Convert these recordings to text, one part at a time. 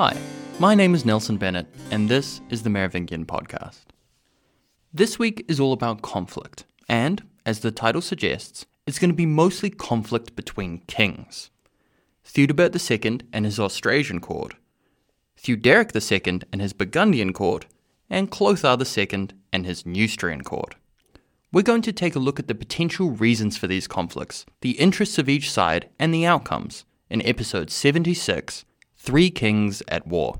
Hi, my name is Nelson Bennett, and this is the Merovingian podcast. This week is all about conflict, and, as the title suggests, it's going to be mostly conflict between kings. Theudebert II and his Austrasian court, Theuderic II and his Burgundian court, and Clothar II and his Neustrian court. We're going to take a look at the potential reasons for these conflicts, the interests of each side, and the outcomes in episode 76 Three Kings at War.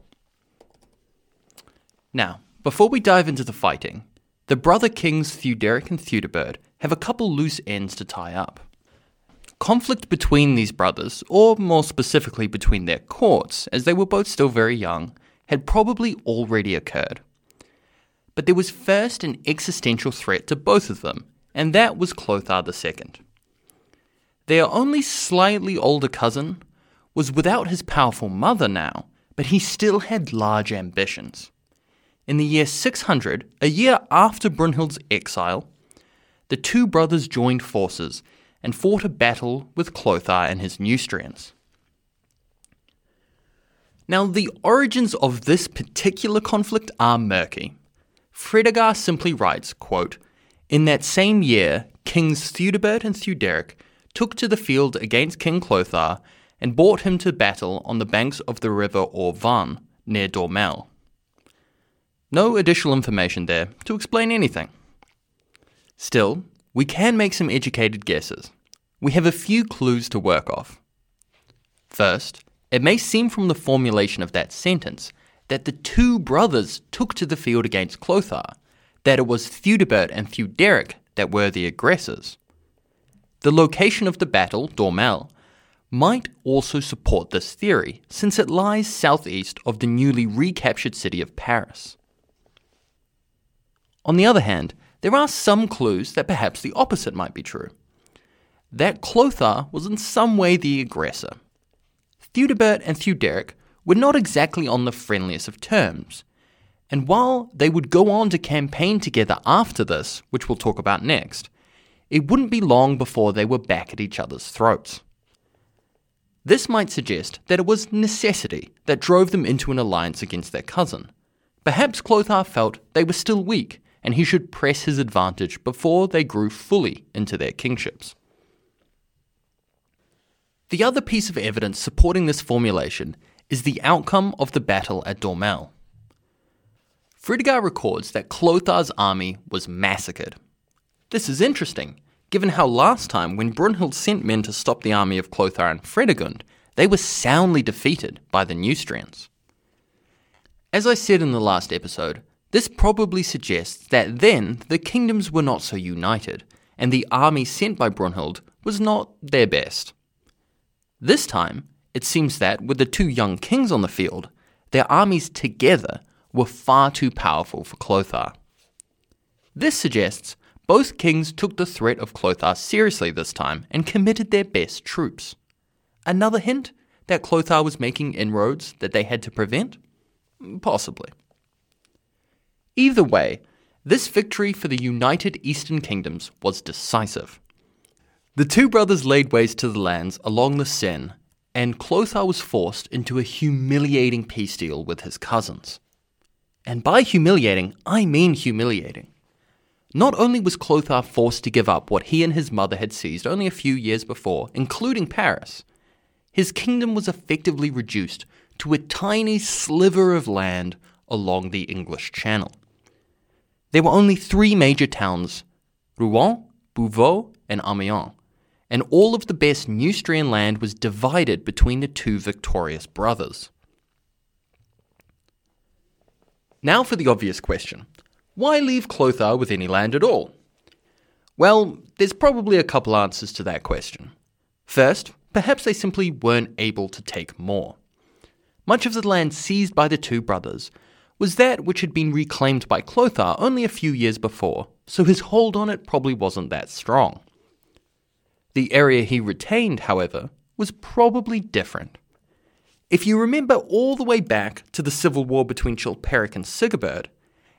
Now, before we dive into the fighting, the brother kings Theuderic and Theudebert have a couple loose ends to tie up. Conflict between these brothers, or more specifically between their courts, as they were both still very young, had probably already occurred. But there was first an existential threat to both of them, and that was Clothar II. Their only slightly older cousin was without his powerful mother now, but he still had large ambitions. In the year 600, a year after Brunhild's exile, the two brothers joined forces and fought a battle with Clothar and his Neustrians. Now, the origins of this particular conflict are murky. Fredegar simply writes, quote, In that same year, Kings Theudebert and Theuderic took to the field against King Clothar and brought him to battle on the banks of the river Orvan, near Dormel. No additional information there to explain anything. Still, we can make some educated guesses. We have a few clues to work off. First, it may seem from the formulation of that sentence that the two brothers took to the field against Clothar, that it was Theudebert and Theuderic that were the aggressors. The location of the battle, Dormel, might also support this theory, since it lies southeast of the newly recaptured city of Paris. On the other hand, there are some clues that perhaps the opposite might be true. That Clothar was in some way the aggressor. Theudebert and Theuderic were not exactly on the friendliest of terms. And while they would go on to campaign together after this, which we'll talk about next, it wouldn't be long before they were back at each other's throats. This might suggest that it was necessity that drove them into an alliance against their cousin. Perhaps Clothar felt they were still weak and he should press his advantage before they grew fully into their kingships. The other piece of evidence supporting this formulation is the outcome of the battle at Dormel. Fredegar records that Clothar's army was massacred. This is interesting, given how last time when Brunhild sent men to stop the army of Clothar and Fredegund, they were soundly defeated by the Neustrians. As I said in the last episode, this probably suggests that then the kingdoms were not so united, and the army sent by Brunhild was not their best. This time, it seems that, with the two young kings on the field, their armies together were far too powerful for Clothar. This suggests both kings took the threat of Clothar seriously this time and committed their best troops. Another hint that Clothar was making inroads that they had to prevent? Possibly. Either way, this victory for the united Eastern kingdoms was decisive. The two brothers laid waste to the lands along the Seine and Clothar was forced into a humiliating peace deal with his cousins. And by humiliating, I mean humiliating. Not only was Clothar forced to give up what he and his mother had seized only a few years before, including Paris, his kingdom was effectively reduced to a tiny sliver of land along the English Channel. There were only three major towns Rouen, Beauvais, and Amiens and all of the best Neustrian land was divided between the two victorious brothers. Now for the obvious question why leave Clothar with any land at all? Well, there's probably a couple answers to that question. First, perhaps they simply weren't able to take more. Much of the land seized by the two brothers was that which had been reclaimed by Clothar only a few years before, so his hold on it probably wasn't that strong. The area he retained, however, was probably different. If you remember all the way back to the civil war between Chilperic and Sigebert,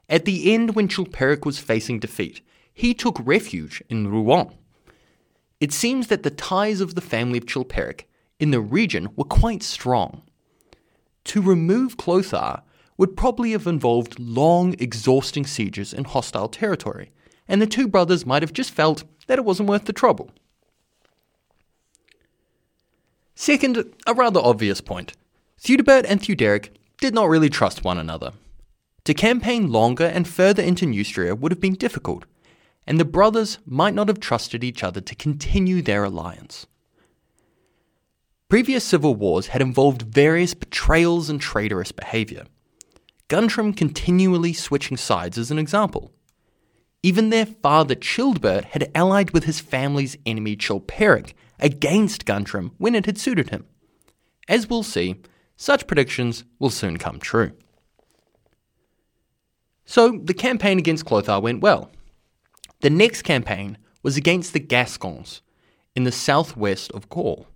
at the end when Chilperic was facing defeat, he took refuge in Rouen. It seems that the ties of the family of Chilperic in the region were quite strong. to remove Clothar would probably have involved long, exhausting sieges in hostile territory, and the two brothers might have just felt that it wasn't worth the trouble. Second, a rather obvious point Theudebert and Theuderic did not really trust one another. To campaign longer and further into Neustria would have been difficult, and the brothers might not have trusted each other to continue their alliance. Previous civil wars had involved various betrayals and traitorous behaviour. Guntram continually switching sides is an example. Even their father Childebert had allied with his family's enemy Chilperic against Guntram when it had suited him. As we'll see, such predictions will soon come true. So the campaign against Clothar went well. The next campaign was against the Gascons in the southwest of Gaul.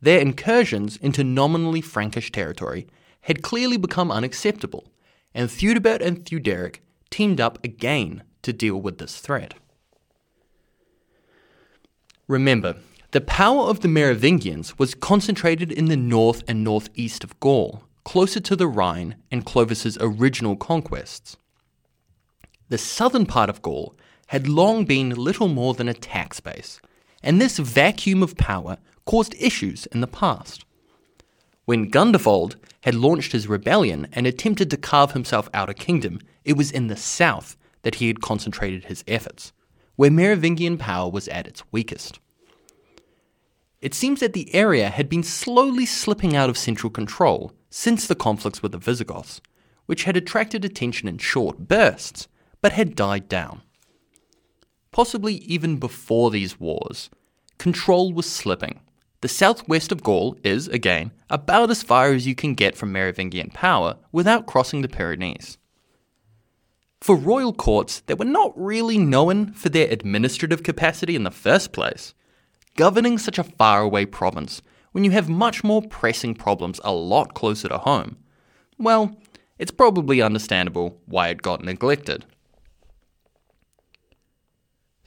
Their incursions into nominally Frankish territory had clearly become unacceptable, and Theudebert and Theuderic teamed up again to deal with this threat. Remember, the power of the Merovingians was concentrated in the north and northeast of Gaul, closer to the Rhine and Clovis's original conquests. The southern part of Gaul had long been little more than a tax base, and this vacuum of power caused issues in the past. When Gundevald had launched his rebellion and attempted to carve himself out a kingdom, it was in the south that he had concentrated his efforts, where Merovingian power was at its weakest. It seems that the area had been slowly slipping out of central control since the conflicts with the Visigoths, which had attracted attention in short bursts, but had died down. Possibly even before these wars, control was slipping, the southwest of Gaul is, again, about as far as you can get from Merovingian power without crossing the Pyrenees. For royal courts that were not really known for their administrative capacity in the first place, governing such a faraway province when you have much more pressing problems a lot closer to home, well, it's probably understandable why it got neglected.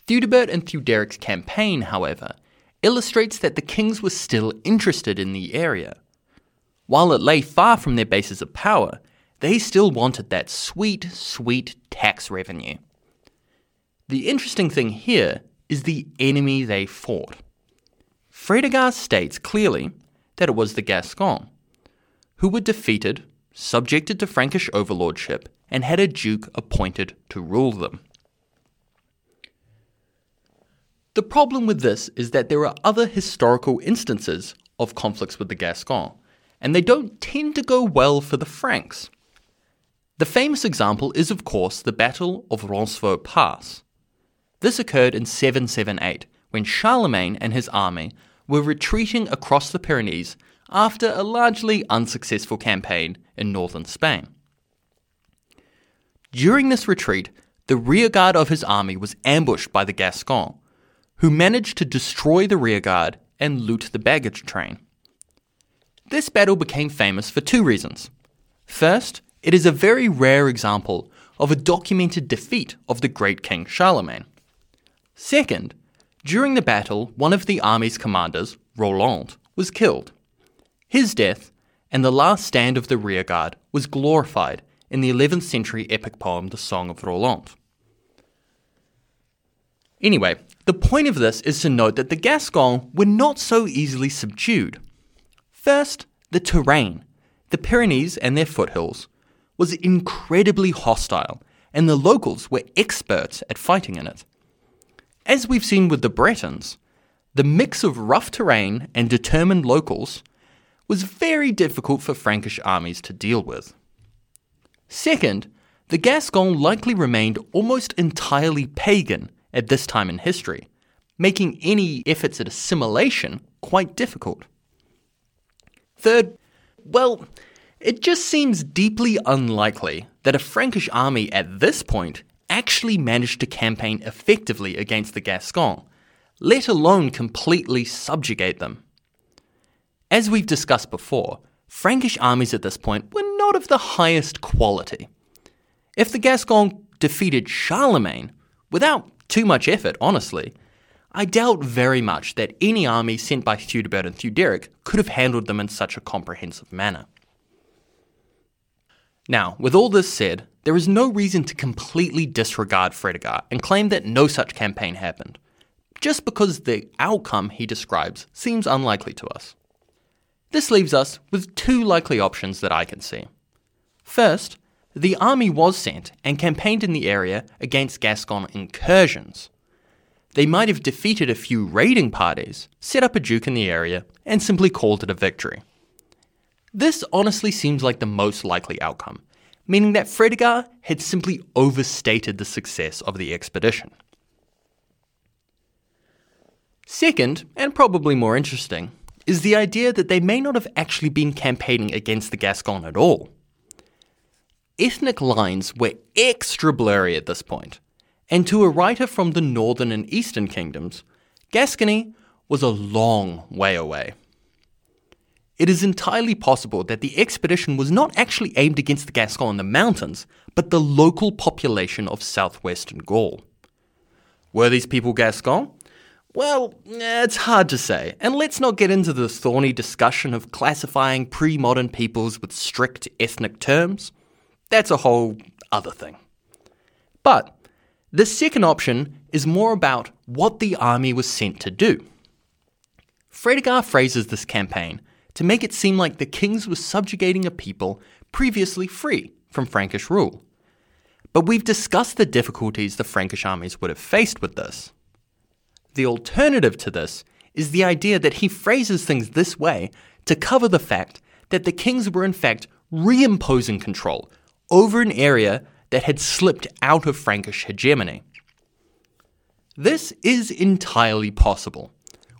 Theudebert and Theuderic's campaign, however, illustrates that the kings were still interested in the area. While it lay far from their bases of power, they still wanted that sweet, sweet tax revenue. The interesting thing here is the enemy they fought. Fredegar states clearly that it was the Gascons, who were defeated, subjected to Frankish overlordship, and had a duke appointed to rule them. The problem with this is that there are other historical instances of conflicts with the Gascons, and they don't tend to go well for the Franks. The famous example is, of course, the Battle of Roncevaux Pass. This occurred in 778 when Charlemagne and his army were retreating across the Pyrenees after a largely unsuccessful campaign in northern Spain. During this retreat, the rearguard of his army was ambushed by the Gascons, who managed to destroy the rearguard and loot the baggage train. This battle became famous for two reasons. First, it is a very rare example of a documented defeat of the great king Charlemagne. Second, during the battle, one of the army's commanders, Roland, was killed. His death and the last stand of the rearguard was glorified in the 11th century epic poem The Song of Roland. Anyway, the point of this is to note that the Gascons were not so easily subdued. First, the terrain, the Pyrenees and their foothills, was incredibly hostile, and the locals were experts at fighting in it. As we've seen with the Bretons, the mix of rough terrain and determined locals was very difficult for Frankish armies to deal with. Second, the Gascon likely remained almost entirely pagan at this time in history, making any efforts at assimilation quite difficult. Third, well, it just seems deeply unlikely that a Frankish army at this point actually managed to campaign effectively against the Gascons, let alone completely subjugate them. As we've discussed before, Frankish armies at this point were not of the highest quality. If the Gascons defeated Charlemagne without too much effort, honestly. I doubt very much that any army sent by Theudebert and Theuderic could have handled them in such a comprehensive manner. Now, with all this said, there is no reason to completely disregard Fredegar and claim that no such campaign happened, just because the outcome he describes seems unlikely to us. This leaves us with two likely options that I can see. First, the army was sent and campaigned in the area against Gascon incursions. They might have defeated a few raiding parties, set up a duke in the area, and simply called it a victory. This honestly seems like the most likely outcome, meaning that Fredegar had simply overstated the success of the expedition. Second, and probably more interesting, is the idea that they may not have actually been campaigning against the Gascon at all. Ethnic lines were extra blurry at this point, and to a writer from the northern and eastern kingdoms, Gascony was a long way away. It is entirely possible that the expedition was not actually aimed against the Gascon in the mountains, but the local population of southwestern Gaul. Were these people Gascon? Well, it's hard to say, and let's not get into the thorny discussion of classifying pre modern peoples with strict ethnic terms. That's a whole other thing. But the second option is more about what the army was sent to do. Fredegar phrases this campaign to make it seem like the kings were subjugating a people previously free from Frankish rule. But we've discussed the difficulties the Frankish armies would have faced with this. The alternative to this is the idea that he phrases things this way to cover the fact that the kings were in fact reimposing control over an area that had slipped out of Frankish hegemony. This is entirely possible.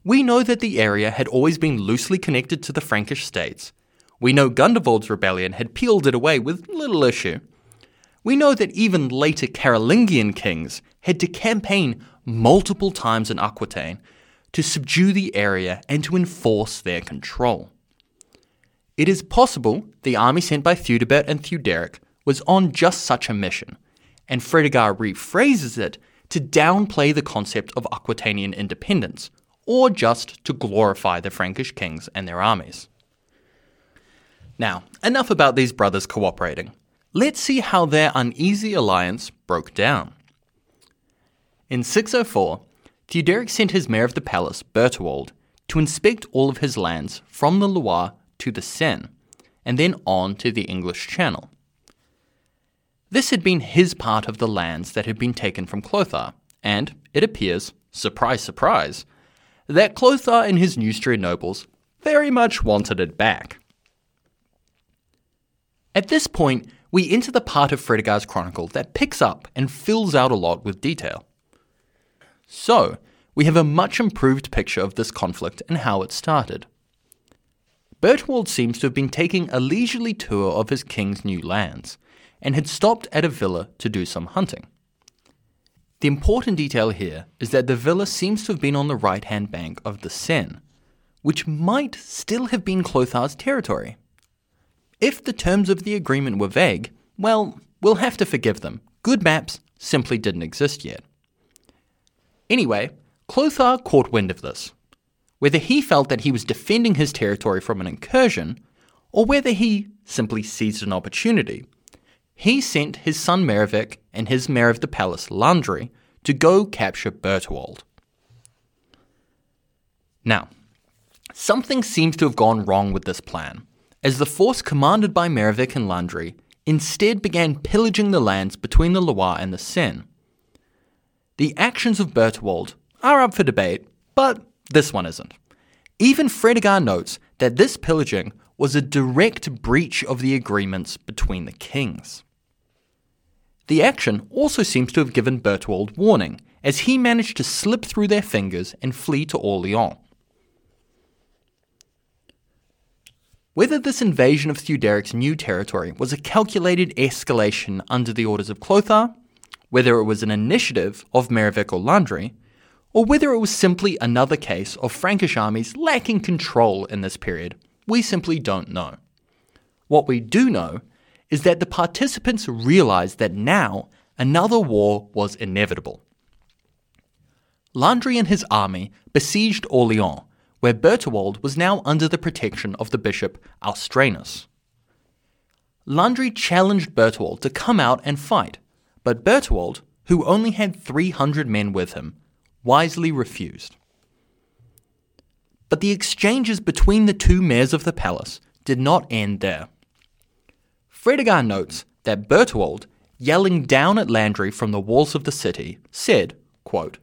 We know that the area had always been loosely connected to the Frankish states. We know Gundevald's rebellion had peeled it away with little issue. We know that even later Carolingian kings had to campaign multiple times in Aquitaine to subdue the area and to enforce their control. It is possible the army sent by Theudebert and Theuderic was on just such a mission, and Fredegar rephrases it to downplay the concept of Aquitanian independence, or just to glorify the Frankish kings and their armies. Now, enough about these brothers cooperating. Let's see how their uneasy alliance broke down. In 604, Theuderic sent his mayor of the palace, Bertwald, to inspect all of his lands from the Loire to the Seine, and then on to the English Channel. This had been his part of the lands that had been taken from Clothar, and it appears, surprise, surprise, that Clothar and his Neustrian nobles very much wanted it back. At this point, we enter the part of Fredegar's chronicle that picks up and fills out a lot with detail. So, we have a much improved picture of this conflict and how it started. Bertwald seems to have been taking a leisurely tour of his king's new lands, and had stopped at a villa to do some hunting. The important detail here is that the villa seems to have been on the right hand bank of the Seine, which might still have been Clothar's territory. If the terms of the agreement were vague, well, we'll have to forgive them. Good maps simply didn't exist yet. Anyway, Clothar caught wind of this. Whether he felt that he was defending his territory from an incursion, or whether he simply seized an opportunity, he sent his son Merovic and his mayor of the palace, Landry, to go capture Bertwald. Now, something seems to have gone wrong with this plan, as the force commanded by Merovic and Landry instead began pillaging the lands between the Loire and the Seine. The actions of Bertwald are up for debate, but this one isn't. Even Fredegar notes that this pillaging was a direct breach of the agreements between the kings. The action also seems to have given Bertwald warning, as he managed to slip through their fingers and flee to Orleans. Whether this invasion of Theuderic's new territory was a calculated escalation under the orders of Clothar, whether it was an initiative of Merovic or Landry, or whether it was simply another case of Frankish armies lacking control in this period, we simply don't know. What we do know is that the participants realized that now another war was inevitable. Landry and his army besieged Orleans, where Bertwald was now under the protection of the bishop Austranus. Landry challenged Bertwald to come out and fight, but Bertwald, who only had 300 men with him, wisely refused. But the exchanges between the two mayors of the palace did not end there. Fredegar notes that Bertwald, yelling down at Landry from the walls of the city, said, quote,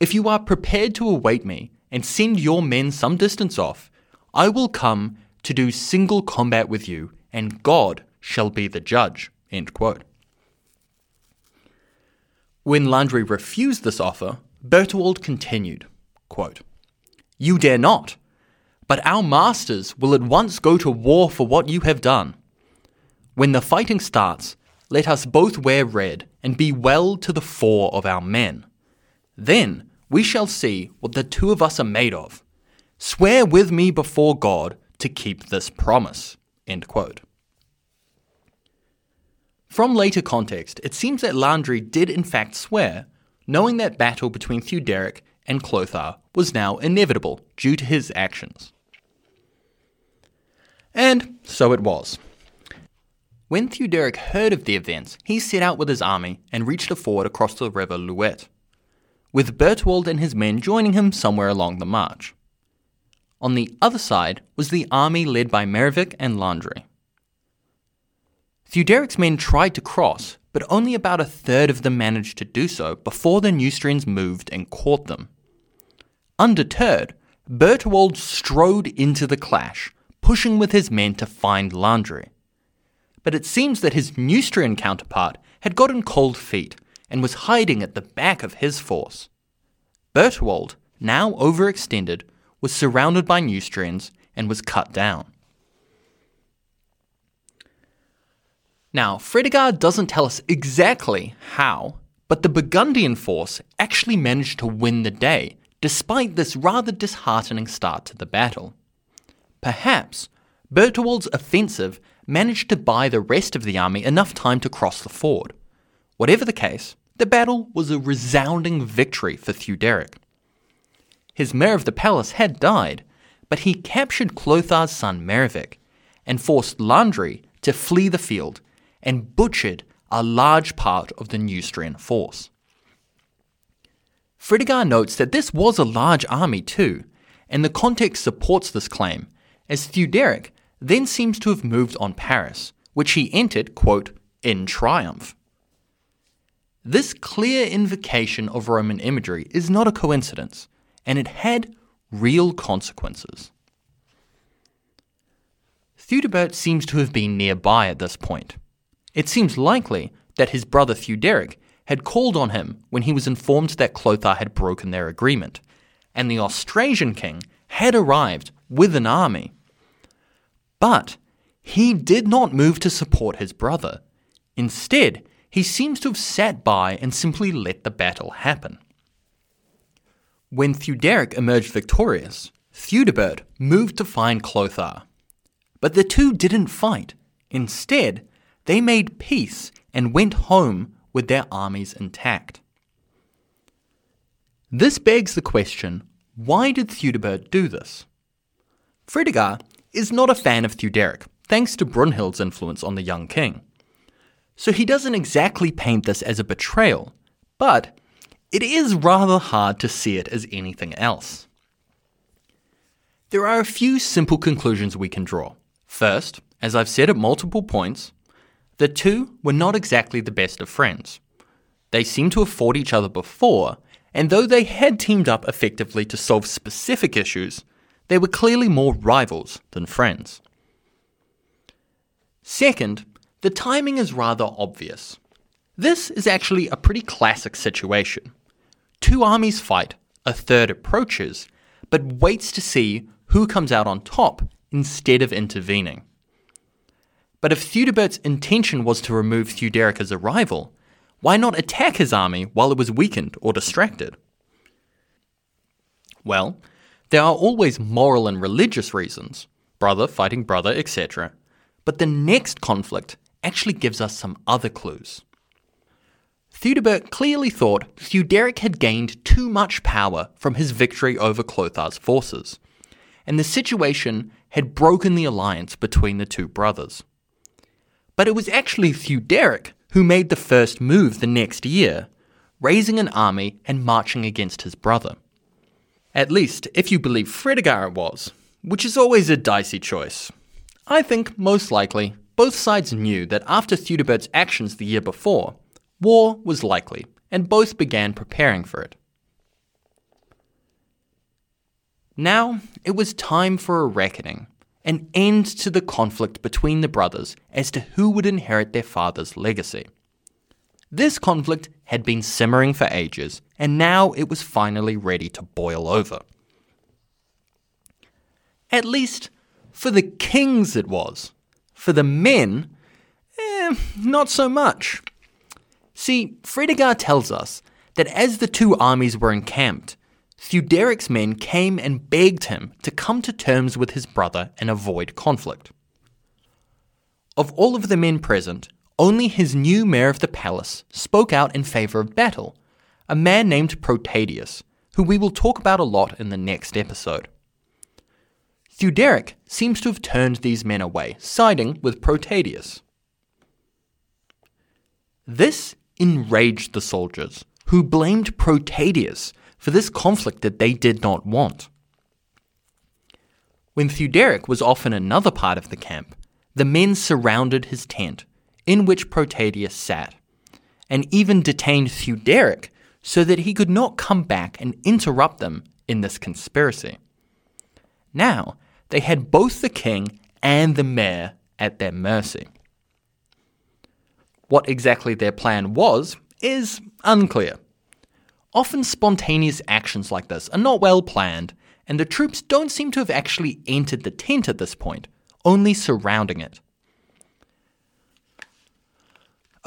If you are prepared to await me and send your men some distance off, I will come to do single combat with you, and God shall be the judge. When Landry refused this offer, Bertwald continued, quote, You dare not, but our masters will at once go to war for what you have done. When the fighting starts, let us both wear red and be well to the fore of our men. Then we shall see what the two of us are made of. Swear with me before God to keep this promise. From later context, it seems that Landry did in fact swear, knowing that battle between Theuderic and Clothar was now inevitable due to his actions. And so it was. When Theuderic heard of the events, he set out with his army and reached a ford across the river Luet, with Bertwald and his men joining him somewhere along the march. On the other side was the army led by Merovic and Landry. Theuderic's men tried to cross, but only about a third of them managed to do so before the Neustrians moved and caught them. Undeterred, Bertwald strode into the clash, pushing with his men to find Landry. But it seems that his Neustrian counterpart had gotten cold feet and was hiding at the back of his force. Bertwald, now overextended, was surrounded by Neustrians and was cut down. Now, Fredegar doesn't tell us exactly how, but the Burgundian force actually managed to win the day, despite this rather disheartening start to the battle. Perhaps Bertwald's offensive managed to buy the rest of the army enough time to cross the ford. Whatever the case, the battle was a resounding victory for Theuderic. His mayor of the palace had died, but he captured Clothar's son Merovic and forced Landry to flee the field and butchered a large part of the Neustrian force. Fredegar notes that this was a large army too, and the context supports this claim, as Theuderic then seems to have moved on Paris, which he entered, quote, in triumph. This clear invocation of Roman imagery is not a coincidence, and it had real consequences. Theudebert seems to have been nearby at this point. It seems likely that his brother Theuderic had called on him when he was informed that Clothar had broken their agreement, and the Austrasian king had arrived with an army. But he did not move to support his brother. Instead, he seems to have sat by and simply let the battle happen. When Theuderic emerged victorious, Theudebert moved to find Clothar. But the two didn't fight. Instead, they made peace and went home with their armies intact. This begs the question why did Theudebert do this? Fredegar is not a fan of Theuderic, thanks to Brunhild's influence on the young king. So he doesn't exactly paint this as a betrayal, but it is rather hard to see it as anything else. There are a few simple conclusions we can draw. First, as I've said at multiple points, the two were not exactly the best of friends. They seemed to have fought each other before, and though they had teamed up effectively to solve specific issues, they were clearly more rivals than friends. Second, the timing is rather obvious. This is actually a pretty classic situation. Two armies fight, a third approaches, but waits to see who comes out on top instead of intervening. But if Theudebert's intention was to remove Theuderic as a rival, why not attack his army while it was weakened or distracted? Well, there are always moral and religious reasons, brother fighting brother, etc. But the next conflict actually gives us some other clues. Theudebert clearly thought Theuderic had gained too much power from his victory over Clothar's forces, and the situation had broken the alliance between the two brothers. But it was actually Theuderic who made the first move the next year, raising an army and marching against his brother. At least, if you believe Fredegar it was, which is always a dicey choice. I think, most likely, both sides knew that after Theudebert's actions the year before, war was likely, and both began preparing for it. Now, it was time for a reckoning, an end to the conflict between the brothers as to who would inherit their father's legacy. This conflict had been simmering for ages, and now it was finally ready to boil over. At least, for the kings it was. For the men, eh, not so much. See, Fredegar tells us that as the two armies were encamped, Theuderic's men came and begged him to come to terms with his brother and avoid conflict. Of all of the men present, only his new mayor of the palace spoke out in favour of battle, a man named Protadius, who we will talk about a lot in the next episode. Theuderic seems to have turned these men away, siding with Protadius. This enraged the soldiers, who blamed Protadius for this conflict that they did not want. When Theuderic was off in another part of the camp, the men surrounded his tent in which Protadius sat, and even detained Theuderic so that he could not come back and interrupt them in this conspiracy. Now, they had both the king and the mayor at their mercy. What exactly their plan was is unclear. Often spontaneous actions like this are not well planned, and the troops don't seem to have actually entered the tent at this point, only surrounding it.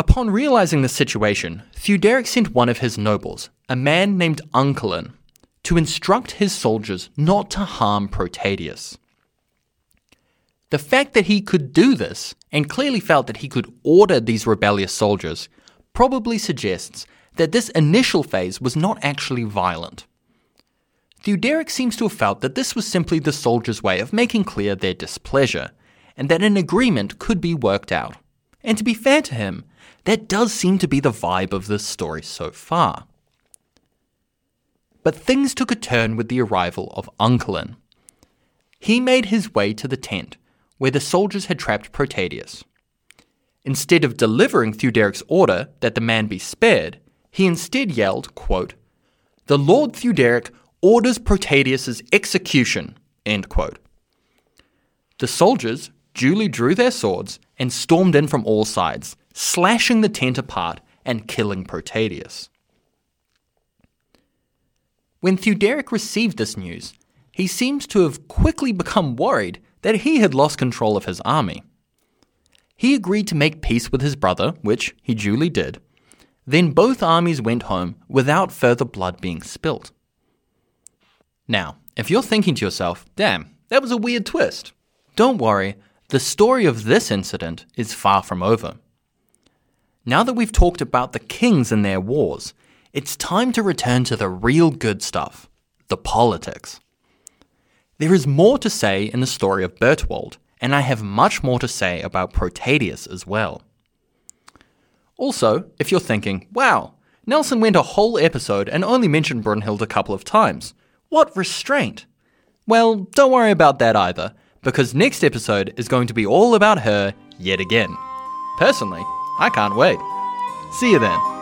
Upon realizing the situation, Theuderic sent one of his nobles, a man named Unculin, to instruct his soldiers not to harm Protadius. The fact that he could do this, and clearly felt that he could order these rebellious soldiers, probably suggests that this initial phase was not actually violent. Theuderic seems to have felt that this was simply the soldiers' way of making clear their displeasure, and that an agreement could be worked out. And to be fair to him, that does seem to be the vibe of this story so far. But things took a turn with the arrival of Unculin. He made his way to the tent where the soldiers had trapped Protadius. Instead of delivering Theuderic's order that the man be spared, he instead yelled, quote, The Lord Theuderic orders Protadius's execution, end quote. The soldiers duly drew their swords and stormed in from all sides, slashing the tent apart and killing Protadius. When Theuderic received this news, he seems to have quickly become worried that he had lost control of his army. He agreed to make peace with his brother, which he duly did. Then both armies went home without further blood being spilt. Now, if you're thinking to yourself, damn, that was a weird twist, don't worry, the story of this incident is far from over. Now that we've talked about the kings and their wars, it's time to return to the real good stuff the politics. There is more to say in the story of Bertwald, and I have much more to say about Protadius as well. Also, if you're thinking, wow, Nelson went a whole episode and only mentioned Brunhild a couple of times, what restraint! Well, don't worry about that either, because next episode is going to be all about her yet again. Personally, I can't wait. See you then.